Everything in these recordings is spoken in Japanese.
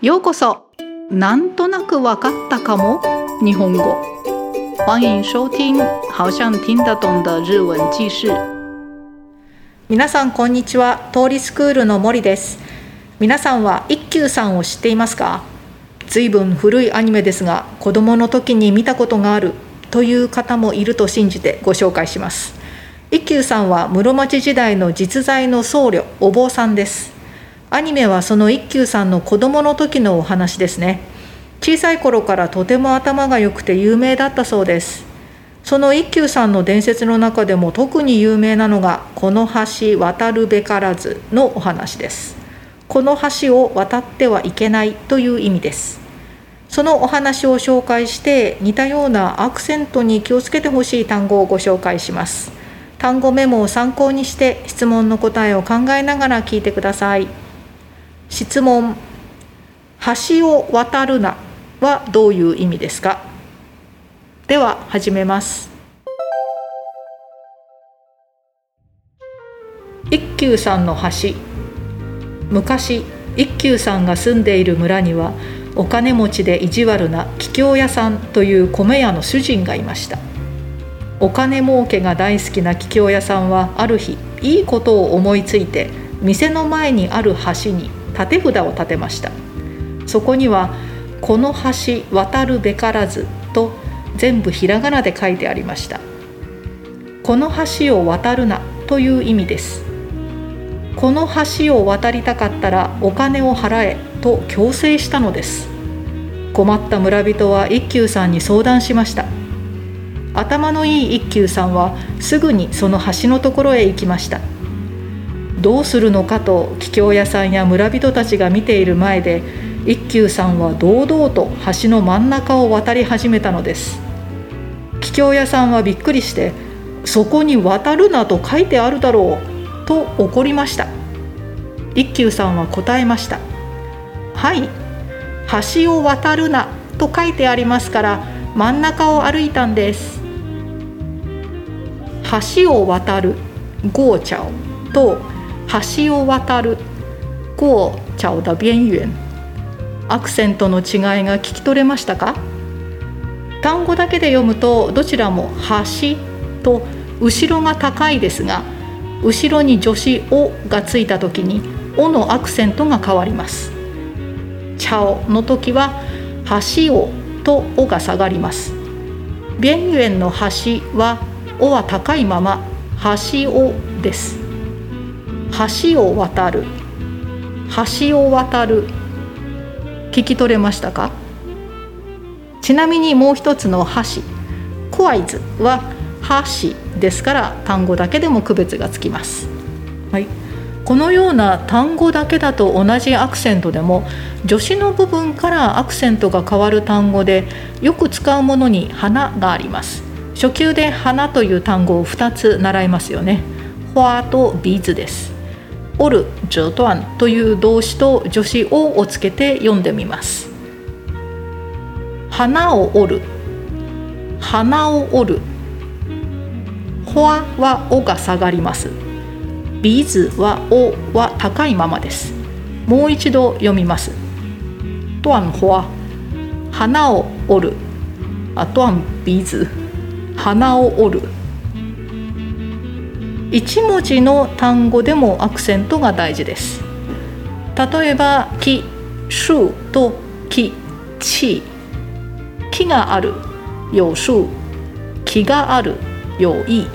ようこそ。なんとなくわかったかも。日本語。欢迎收听好像听得懂的日文記事。皆さんこんにちは。通りスクールの森です。皆さんは一休さんを知っていますか？ずいぶん古いアニメですが子供の時に見たことがあるという方もいると信じてご紹介します。一休さんは室町時代の実在の僧侶お坊さんです。アニメはその一休さんの子供の時のお話ですね。小さい頃からとても頭が良くて有名だったそうです。その一休さんの伝説の中でも特に有名なのが「この橋渡るべからず」のお話です。この橋を渡ってはいけないという意味です。そのお話を紹介して似たようなアクセントに気をつけてほしい単語をご紹介します。単語メモを参考にして質問の答えを考えながら聞いてください。質問橋を渡るなはどういう意味ですか？では始めます。一休さんの橋。昔一休さんが住んでいる村にはお金持ちで意地悪な桔梗屋さんという米屋の主人がいました。お金儲けが大好きな桔梗屋さんはある日いいことを思いついて店の前にある橋に立て札を立てました。そこには「この橋渡るべからず」と全部ひらがなで書いてありました。この橋を渡るなという意味です。この橋を渡りたかったらお金を払えと強制したのです。困った村人は一休さんに相談しました。頭のいい一休さんはすぐにその橋のところへ行きました。どうするのかと桔梗屋さんや村人たちが見ている前で一休さんは堂々と橋の真ん中を渡り始めたのです。桔梗屋さんはびっくりして「そこに渡るなと書いてあるだろう」と怒りました。一休さんは答えました「はい橋を渡るなと書いてありますから真ん中を歩いたんです」橋を渡るゴーチャオと橋を渡る。过桥的边缘アクセントの違いが聞き取れましたか？単語だけで読むとどちらも橋と後ろが高いですが後ろに助詞「お」がついた時に「お」のアクセントが変わります「チャオ」の時は「橋を」と「お」が下がります。边缘の橋は「お」は高いまま「橋を」です。橋を渡る。橋を渡る。聞き取れましたか？ちなみにもう一つの橋。クワイズは橋ですから単語だけでも区別がつきます、はい、このような単語だけだと同じアクセントでも助詞の部分からアクセントが変わる単語でよく使うものに花があります。初級で花という単語を2つ習いますよね。フォアとビーズです。折る折断という動詞と助詞「を」をつけて読んでみます。花を折る。花を折る。花は「お」が下がります。鼻子 は「お」は高いままです。もう一度読みます。斷花。花を折る。あトアンビーズ。花を折る。1文字の単語でもアクセントが大事です。例えば「木」「樹」と「木」「地」木がある「有樹」木がある「有意」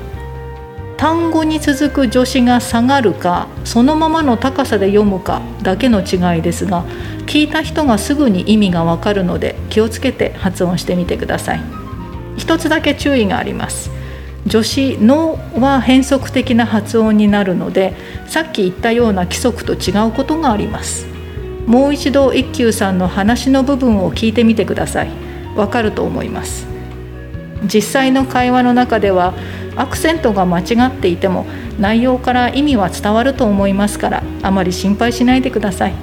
単語に続く助詞が下がるかそのままの高さで読むかだけの違いですが聞いた人がすぐに意味がわかるので気をつけて発音してみてください。一つだけ注意があります。助詞「の」は変則的な発音になるのでさっき言ったような規則と違うことがあります。もう一度一休さんの話の部分を聞いてみてください。わかると思います。実際の会話の中ではアクセントが間違っていても内容から意味は伝わると思いますからあまり心配しないでください。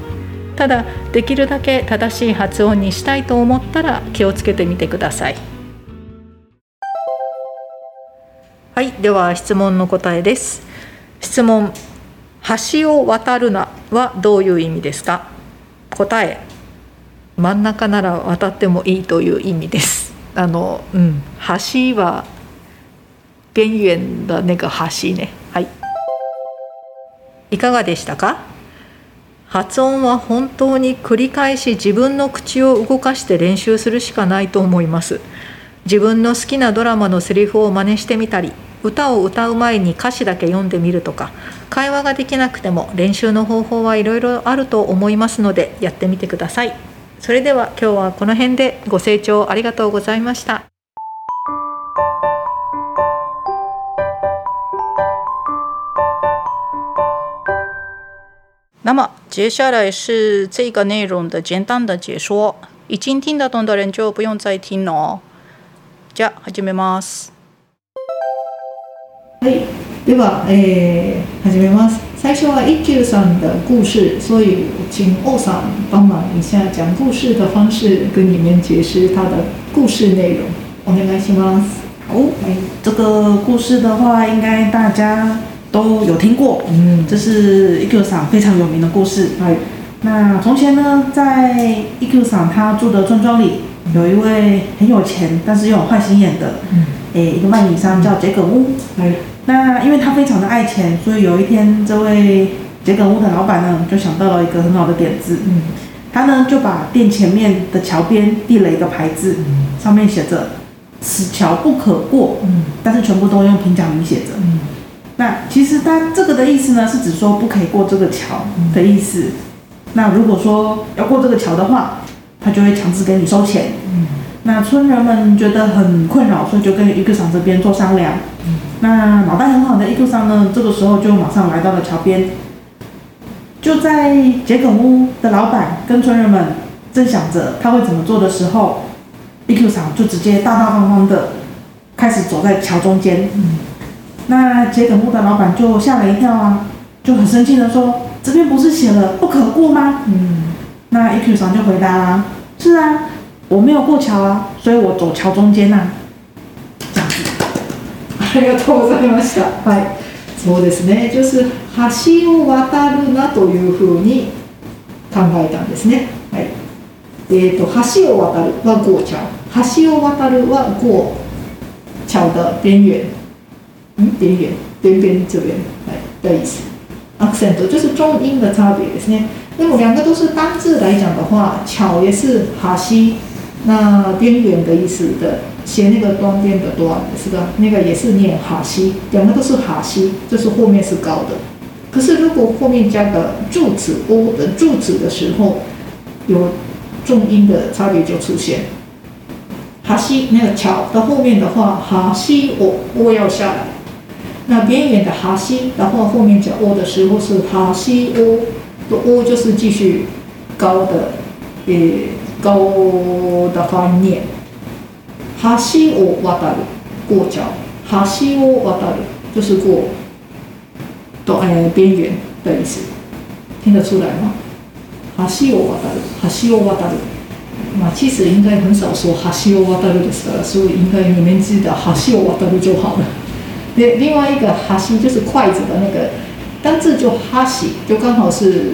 ただできるだけ正しい発音にしたいと思ったら気をつけてみてください。はいでは質問の答えです。質問橋を渡るなはどういう意味ですか？答え真ん中なら渡ってもいいという意味です。あのうん橋は边缘的那个橋ね。はい。いかがでしたか？発音は本当に繰り返し自分の口を動かして練習するしかないと思います。自分の好きなドラマのセリフを真似してみたり歌を歌う前に歌詞だけ読んでみるとか会話ができなくても練習の方法はいろいろあると思いますのでやってみてください。それでは今日はこの辺でご清聴ありがとうございました。那么接下来是这个内容的简单的解说，已经听得懂的人就不用再听了哦。じゃあ始めます。はい、では、えー、始めます。最初は一休さん的故事，所以请欧さん帮忙一下，讲故事的方式跟你们解释它的故事内容。お願いします。哦，哎，这个故事的话，应该大家。都有听过，嗯，这是 EQ 桑非常有名的故事。哎，那从前呢，在 EQ 桑他住的村庄里， 有一位很有钱，但是又有坏心眼的，嗯，诶，一个卖米商叫桔梗屋。哎，那因为他非常的爱钱，所以有一天，这位桔梗屋的老板呢，就想到了一个很好的点子，嗯，他呢就把店前面的桥边立了一个牌子，上面写着“此桥不可过”，嗯，但是全部都用平假名写着，嗯。那其实他这个的意思呢，是指说不可以过这个桥的意思。那如果说要过这个桥的话，他就会强制给你收钱。那村人们觉得很困扰，所以就跟伊克桑这边做商量。那脑袋很好的伊克桑呢，这个时候就马上来到了桥边。就在桔梗屋的老板跟村人们正想着他会怎么做的时候，伊克桑就直接大大方方的开始走在桥中间。那桔梗屋的老板就吓了一跳啊，就很生气的说：“这边不是写了不可过吗？”嗯，那 EQ 上就回答啦：“是啊，我没有过桥啊，所以我走桥中间呐。”这样子。ありがとうございました。はい、そうですね。就是橋を渡るなというふうに考えたんですね。はい。えっ、ー、と橋を渡るは过桥，橋を渡るは过桥的边缘。嗯边缘边边这边来的意思，accent 就是中音的差别ですね。那么两个都是单字来讲的话，巧也是哈西，那边缘的意思的，写那个端边的端是吧？那个也是念哈西，两个都是哈西，就是后面是高的。可是如果后面加个助词 o 的助词的时候，有重音的差别就出现。哈西那个桥到后面的话，哈西 o o 要下来。那边缘的哈西，然后后面加 o 的时候是哈西 o，的 o 就是继续高的，呃高的发音念。哈西 o 渡る过桥，哈西 o 渡る就是过，的哎边缘的意思，听得出来吗？哈西 o 渡る，哈西 o 渡る。嘛，其实应该很少说哈西 o 渡るですから，所以应该你们记得哈西 o 渡る就好了。另另外一个哈西就是筷子的那个 单字就哈西，就刚好是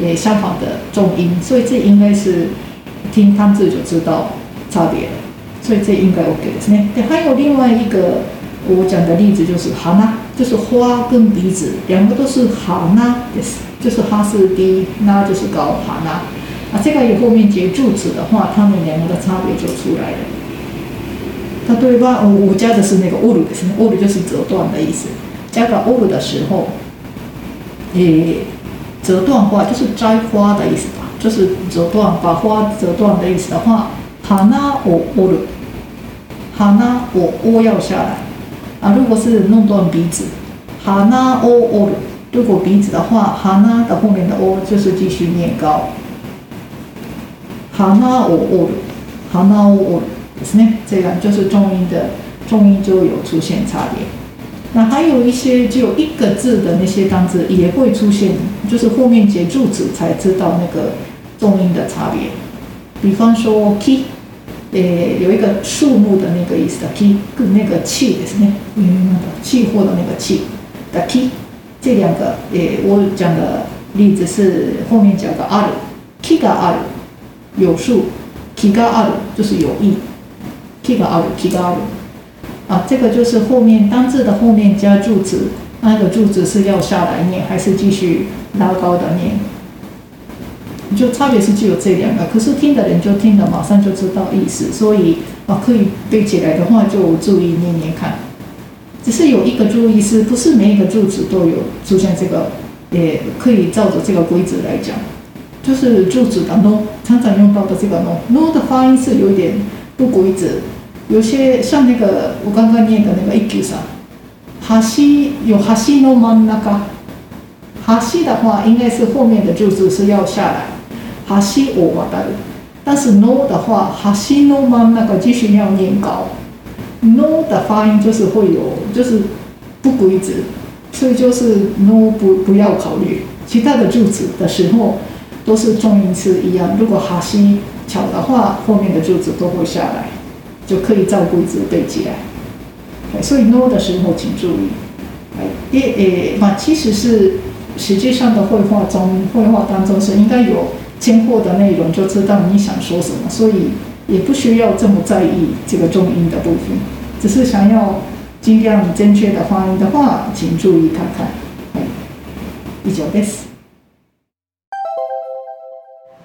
也相反的重音，所以这应该是听单字就知道差别了，所以这应该 OK ですね。对，还有另外一个我讲的例子就是哈那，就是花跟鼻子两个都是哈那，yes，就是哈是低，那就是高，哈那。啊，这个有后面接助词的话，它们两个的差别就出来了。例えば我加的是那个 ol ですね ol 就是折断的意思加个 ol 的时候 诶折断花就是摘花的意思吧就是折断把花折断的意思的话花を折る花を折要下来啊如果是弄断鼻子花を折る如果鼻子的话花的后面的 o 就是继续念高花を折る花を折るですね，这样就是重音的重音就有出现差别。 那还有一些只有一个字的那些单词也会出现，就是后面接助词才知道那个重音的差别。比方说 key，诶，有一个树木的那个意思的 key，跟那个气ですね，嗯，那个气货的那个气的 key，这两个诶，我讲的例子是后面讲的ある，key がある。 有数，気がある就是有意，気がある気がある。 啊，这个就是后面单字的后面加助词，那个助词是要下来念还是继续拉高的念？就差别是只有这两个，可是听的人就听了马上就知道意思，所以啊可以背起来的话就注意念念看。只是有一个注意是，不是每一个柱子都有出现这个，也可以照着这个规则来讲，就是柱子的 no 常常用到的这个 no no 的发音是有点不规则，有些像那个我刚刚念的那个一句上，哈西有哈西 no 吗？那个哈西的话应该是后面的句子是要下来。哈西我渡る，但是 no 的话，哈西 no 吗？那个继续要念高，no 的发音就是会有就是不规则，所以就是 no 不不要考虑。其他的句子的时候都是重音是一样，如果哈西巧的话，后面的句子都会下来，就可以照顾自己起来。所以 no 的时候请注意，哎，也诶，嘛，其实是实际上的绘画中，绘画当中是应该有。间过的内容就知道你想说什么，所以也不需要这么在意这个重音的部分，只是想要尽量正确的发音的话，请注意看看。以上です。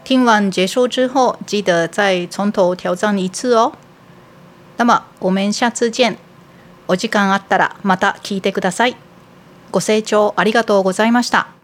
听完结束之后，记得再从头挑战一次哦。那么我们下次见。お時間あったらまた聞いてください。ご清聴ありがとうございました。